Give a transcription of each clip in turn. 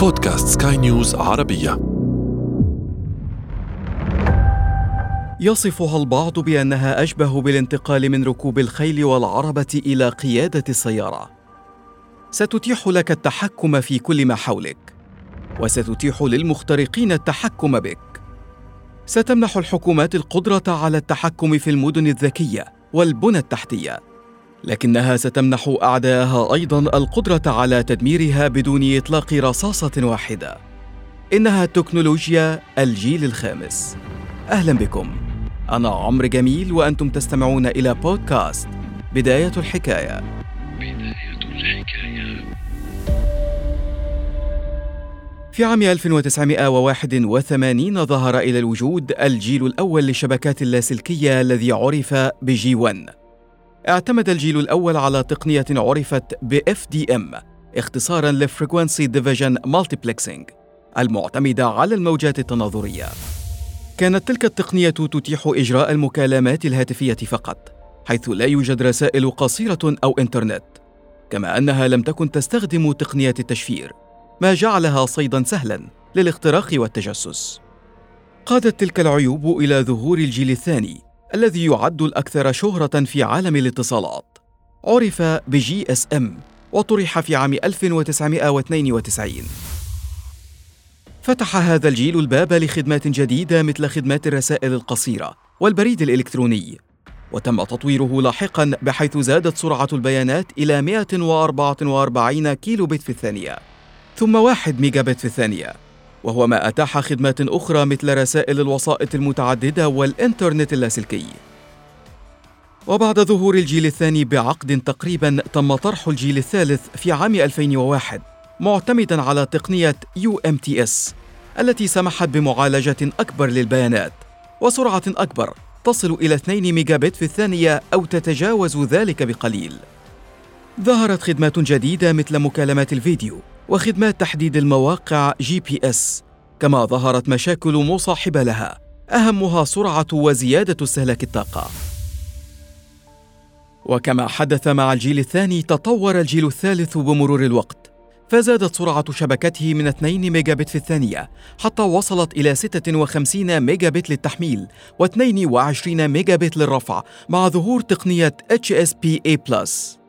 بودكاست سكاي نيوز عربية يصفها البعض بأنها أشبه بالانتقال من ركوب الخيل والعربة إلى قيادة السيارة. ستتيح لك التحكم في كل ما حولك، وستتيح للمخترقين التحكم بك. ستمنح الحكومات القدرة على التحكم في المدن الذكية والبنى التحتية. لكنها ستمنح اعداءها أيضا القدرة على تدميرها بدون إطلاق رصاصة واحدة. إنها تكنولوجيا الجيل الخامس. أهلا بكم. أنا عمرو جميل وأنتم تستمعون إلى بودكاست بداية الحكاية. بداية الحكاية. في عام 1981 ظهر إلى الوجود الجيل الأول للشبكات اللاسلكية الذي عرف بجي 1 اعتمد الجيل الأول على تقنية عرفت ب FDM اختصارا ل Frequency Division Multiplexing المعتمدة على الموجات التناظرية. كانت تلك التقنية تتيح إجراء المكالمات الهاتفية فقط، حيث لا يوجد رسائل قصيرة أو إنترنت، كما أنها لم تكن تستخدم تقنية التشفير، ما جعلها صيدا سهلا للاختراق والتجسس. قادت تلك العيوب إلى ظهور الجيل الثاني الذي يعد الأكثر شهرة في عالم الاتصالات. عرف ب GSM وطرح في عام 1992 فتح هذا الجيل الباب لخدمات جديدة مثل خدمات الرسائل القصيرة والبريد الإلكتروني. وتم تطويره لاحقا بحيث زادت سرعة البيانات إلى 144 كيلو بت في الثانية ثم 1 ميجا بت في الثانية. وهو ما أتاح خدمات أخرى مثل رسائل الوسائط المتعددة والإنترنت اللاسلكي. وبعد ظهور الجيل الثاني بعقد تقريبا تم طرح الجيل الثالث في عام 2001 معتمدا على تقنية UMTS التي سمحت بمعالجة أكبر للبيانات وسرعة أكبر تصل إلى 2 ميجا بت في الثانية أو تتجاوز ذلك بقليل. ظهرت خدمات جديدة مثل مكالمات الفيديو وخدمات تحديد المواقع GPS كما ظهرت مشاكل مصاحبة لها. أهمها سرعة وزيادة استهلاك الطاقة. وكما حدث مع الجيل الثاني تطور الجيل الثالث بمرور الوقت. فزادت سرعة شبكته من 2 ميجا بت في الثانية حتى وصلت إلى 56 ميجا بت للتحميل و22 ميجا بت للرفع مع ظهور تقنية HSPA+.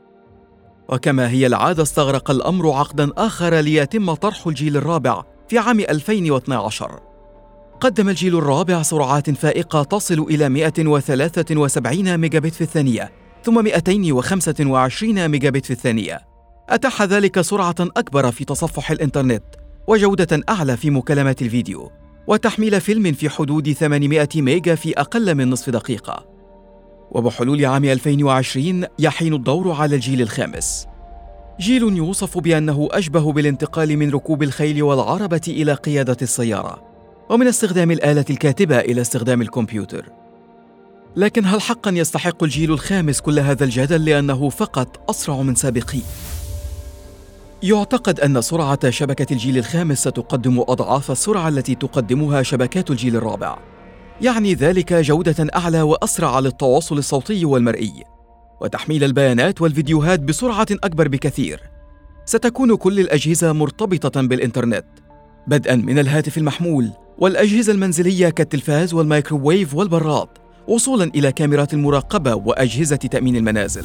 وكما هي العادة استغرق الأمر عقدا آخر ليتم طرح الجيل الرابع في عام 2012 قدم الجيل الرابع سرعات فائقة تصل إلى 173 ميجا بت في الثانية ثم 225 ميجا بت في الثانية. أتاح ذلك سرعة أكبر في تصفح الإنترنت وجودة أعلى في مكالمات الفيديو وتحميل فيلم في حدود 800 ميجا في أقل من نصف دقيقة. وبحلول عام 2020 يحين الدور على الجيل الخامس. جيل يوصف بأنه أشبه بالانتقال من ركوب الخيل والعربة إلى قيادة السيارة ومن استخدام الآلة الكاتبة إلى استخدام الكمبيوتر. لكن هل حقا يستحق الجيل الخامس كل هذا الجدل لأنه فقط أسرع من سابقيه؟ يعتقد أن سرعة شبكة الجيل الخامس ستقدم أضعاف السرعة التي تقدمها شبكات الجيل الرابع. يعني ذلك جودة أعلى وأسرع للتواصل الصوتي والمرئي. وتحميل البيانات والفيديوهات بسرعة أكبر بكثير. ستكون كل الأجهزة مرتبطة بالإنترنت بدءا من الهاتف المحمول والأجهزة المنزلية كالتلفاز والمايكروويف والبراد وصولا إلى كاميرات المراقبة وأجهزة تأمين المنازل.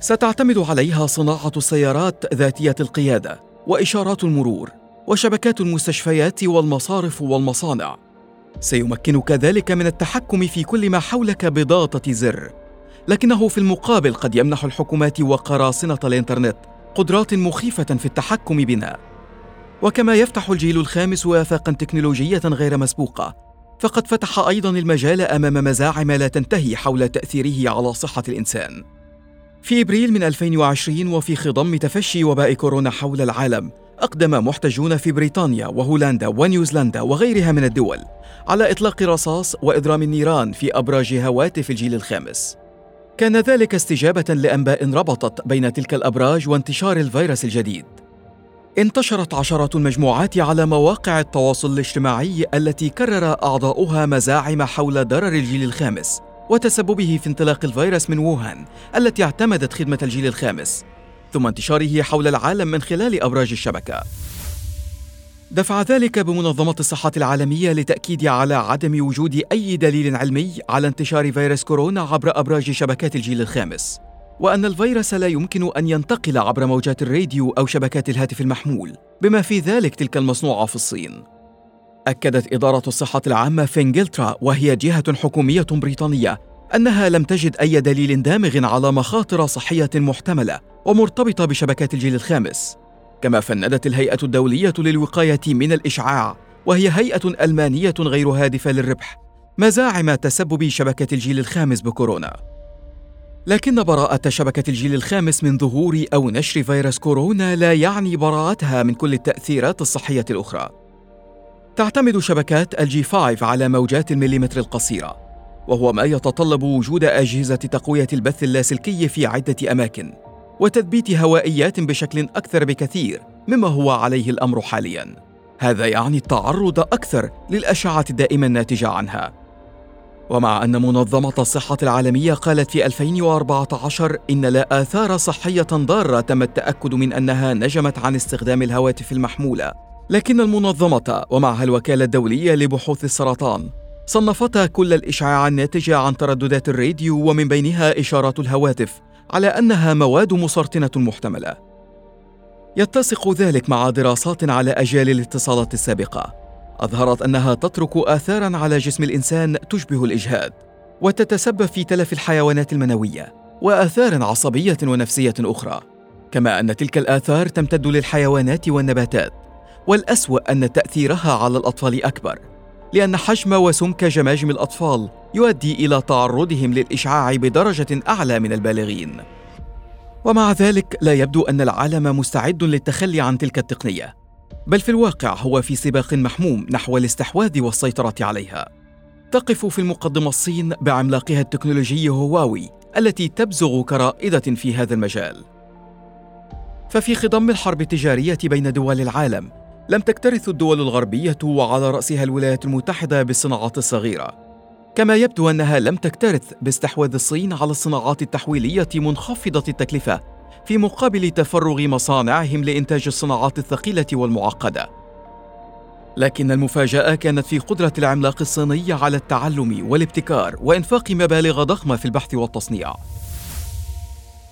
ستعتمد عليها صناعة السيارات ذاتية القيادة وإشارات المرور وشبكات المستشفيات والمصارف والمصانع. سيمكنك ذلك من التحكم في كل ما حولك بضغطة زر. لكنه في المقابل قد يمنح الحكومات وقراصنة الإنترنت قدرات مخيفة في التحكم بنا. وكما يفتح الجيل الخامس آفاقا تكنولوجية غير مسبوقة فقد فتح أيضا المجال أمام مزاعم لا تنتهي حول تأثيره على صحة الإنسان. في إبريل من 2020 وفي خضم تفشي وباء كورونا حول العالم أقدم محتجون في بريطانيا وهولندا ونيوزيلندا وغيرها من الدول على إطلاق رصاص وإضرام النيران في أبراج هواتف الجيل الخامس. كان ذلك استجابة لأنباء ربطت بين تلك الأبراج وانتشار الفيروس الجديد. انتشرت عشرات المجموعات على مواقع التواصل الاجتماعي التي كرر أعضاؤها مزاعم حول ضرر الجيل الخامس وتسببه في انطلاق الفيروس من ووهان التي اعتمدت خدمة الجيل الخامس ثم انتشاره حول العالم من خلال أبراج الشبكة. دفع ذلك بمنظمة الصحة العالمية لتأكيد على عدم وجود أي دليل علمي على انتشار فيروس كورونا عبر أبراج شبكات الجيل الخامس وأن الفيروس لا يمكن أن ينتقل عبر موجات الراديو أو شبكات الهاتف المحمول بما في ذلك تلك المصنوعة في الصين. أكدت إدارة الصحة العامة في إنجلترا وهي جهة حكومية بريطانية أنها لم تجد أي دليل دامغ على مخاطر صحية محتملة ومرتبطة بشبكات الجيل الخامس. كما فندت الهيئة الدولية للوقاية من الإشعاع وهي هيئة ألمانية غير هادفة للربح مزاعم تسبب شبكة الجيل الخامس بكورونا. لكن براءة شبكة الجيل الخامس من ظهور أو نشر فيروس كورونا لا يعني براءتها من كل التأثيرات الصحية الأخرى. تعتمد شبكات الجي 5 على موجات المليمتر القصيرة، وهو ما يتطلب وجود أجهزة تقوية البث اللاسلكي في عدة أماكن، وتثبيت هوائيات بشكل أكثر بكثير مما هو عليه الأمر حالياً. هذا يعني التعرض أكثر للأشعة الدائمة الناتجة عنها. ومع أن منظمة الصحة العالمية قالت في 2014 إن لا آثار صحية ضارة تم التأكد من أنها نجمت عن استخدام الهواتف المحمولة، لكن المنظمة ومعها الوكالة الدولية لبحوث السرطان صنفتا كل الإشعاع الناتجة عن ترددات الراديو ومن بينها إشارات الهواتف على أنها مواد مسرطنة محتملة. يتسق ذلك مع دراسات على أجيال الاتصالات السابقة أظهرت أنها تترك آثارا على جسم الإنسان تشبه الإجهاد وتتسبب في تلف الحيوانات المنوية وآثار عصبية ونفسية أخرى كما أن تلك الآثار تمتد للحيوانات والنباتات والأسوأ أن تأثيرها على الأطفال أكبر لأن حجم وسمك جماجم الأطفال يؤدي إلى تعرضهم للإشعاع بدرجة أعلى من البالغين ومع ذلك لا يبدو أن العالم مستعد للتخلي عن تلك التقنية بل في الواقع هو في سباق محموم نحو الاستحواذ والسيطرة عليها. تقف في المقدمة الصين بعملاقها التكنولوجي هواوي التي تبزغ كرائدة في هذا المجال. ففي خضم الحرب التجارية بين دول العالم، لم تكترث الدول الغربية وعلى رأسها الولايات المتحدة بالصناعات الصغيرة. كما يبدو أنها لم تكترث باستحواذ الصين على الصناعات التحويلية منخفضة التكلفة في مقابل تفرغ مصانعهم لإنتاج الصناعات الثقيلة والمعقدة. لكن المفاجأة كانت في قدرة العملاق الصيني على التعلم والابتكار وإنفاق مبالغ ضخمة في البحث والتصنيع.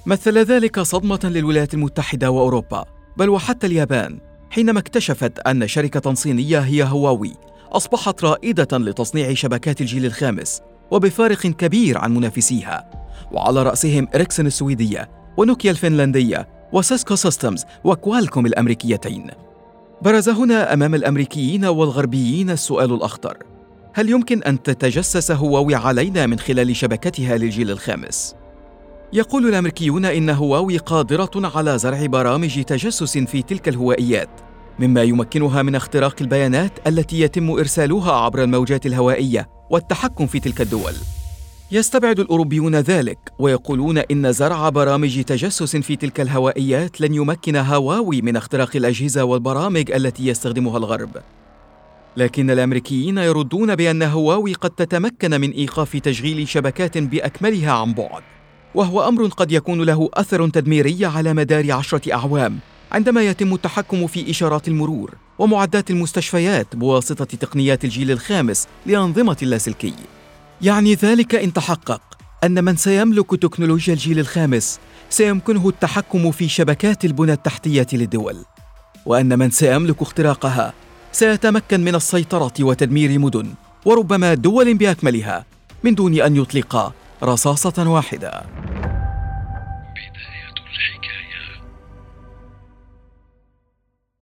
مثل ذلك صدمة للولايات المتحدة وأوروبا، بل وحتى اليابان، حينما اكتشفت أن شركة صينية هي هواوي أصبحت رائدة لتصنيع شبكات الجيل الخامس وبفارق كبير عن منافسيها، وعلى رأسهم إريكسون السويدية ونوكيا الفنلندية وسيسكو سيستمز وكوالكوم الأمريكيتين. برز هنا أمام الأمريكيين والغربيين السؤال الأخطر. هل يمكن أن تتجسس هواوي علينا من خلال شبكتها للجيل الخامس؟ يقول الأمريكيون إن هواوي قادرة على زرع برامج تجسس في تلك الهوائيات. مما يمكنها من اختراق البيانات التي يتم إرسالها عبر الموجات الهوائية والتحكم في تلك الدول. يستبعد الأوروبيون ذلك ويقولون إن زرع برامج تجسس في تلك الهوائيات لن يمكن هواوي من اختراق الأجهزة والبرامج التي يستخدمها الغرب. لكن الأمريكيين يردون بأن هواوي قد تتمكن من إيقاف تشغيل شبكات بأكملها عن بعد وهو أمر قد يكون له أثر تدميري على مدار عشرة أعوام. عندما يتم التحكم في إشارات المرور ومعدات المستشفيات بواسطة تقنيات الجيل الخامس لأنظمة اللاسلكي. يعني ذلك إن تحقق أن من سيملك تكنولوجيا الجيل الخامس سيمكنه التحكم في شبكات البنى التحتية للدول وأن من سيملك اختراقها سيتمكن من السيطرة وتدمير مدن وربما دول بأكملها من دون أن يطلق رصاصة واحدة.